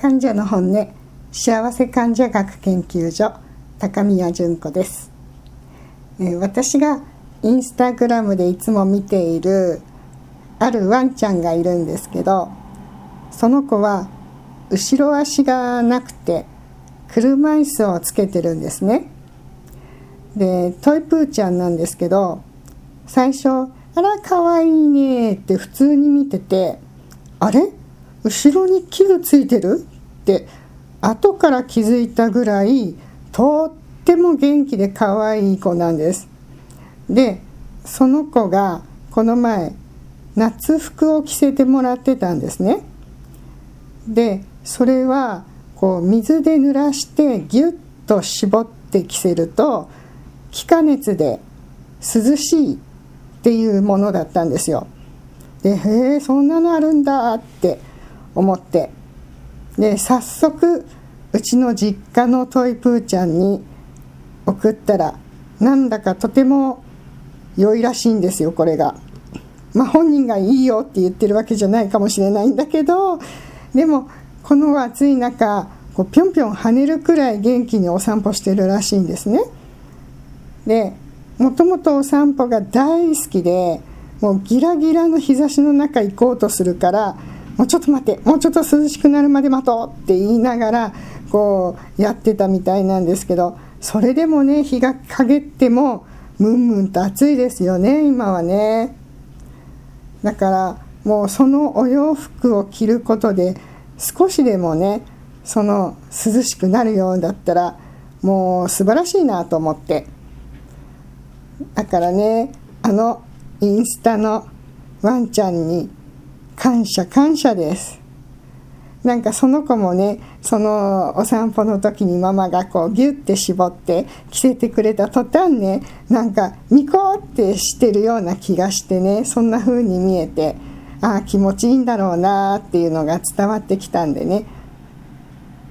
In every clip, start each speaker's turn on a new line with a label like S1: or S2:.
S1: 患者の本音幸せ患者学研究所高宮純子です、えー私がインスタグラムでいつも見ているあるワンちゃんがいるんですけどその子は後ろ足がなくて車椅子をつけてるんですね。でトイプーちゃんなんですけど最初「あらかわいいね」って普通に見てて「あれ？後ろに器具ついてる?」って後から気づいたぐらいとっても元気で可愛い子なんです。でその子がこの前夏服を着せてもらってたんですね。でそれはこう水で濡らしてギュッと絞って着せると気化熱で涼しいっていうものだったんですよ。でへえそんなのあるんだって思ってで早速うちの実家のトイプーちゃんに送ったらなんだかとても良いらしいんですよこれが。まあ本人がいいよって言ってるわけじゃないかもしれないんだけどでもこの暑い中こうぴょんぴょん跳ねるくらい元気にお散歩してるらしいんですね。でもともとお散歩が大好きでもうギラギラの日差しの中行こうとするからもうちょっと待ってもうちょっと涼しくなるまで待とうって言いながらこうやってたみたいなんですけどそれでもね日が陰ってもムンムンと暑いですよね今はね。だからもうそのお洋服を着ることで少しでもねその涼しくなるようだったらもう素晴らしいなと思って。だからねあのインスタのワンちゃんに感謝感謝ですなんかその子もねそのお散歩の時にママがこうギュッて絞って着せてくれた途端ねなんかニコってしてるような気がしてねそんな風に見えてああ気持ちいいんだろうなっていうのが伝わってきたんでね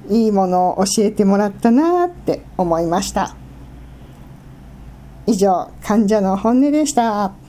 S1: いいものを教えてもらったなって思いました以上患者の本音でした。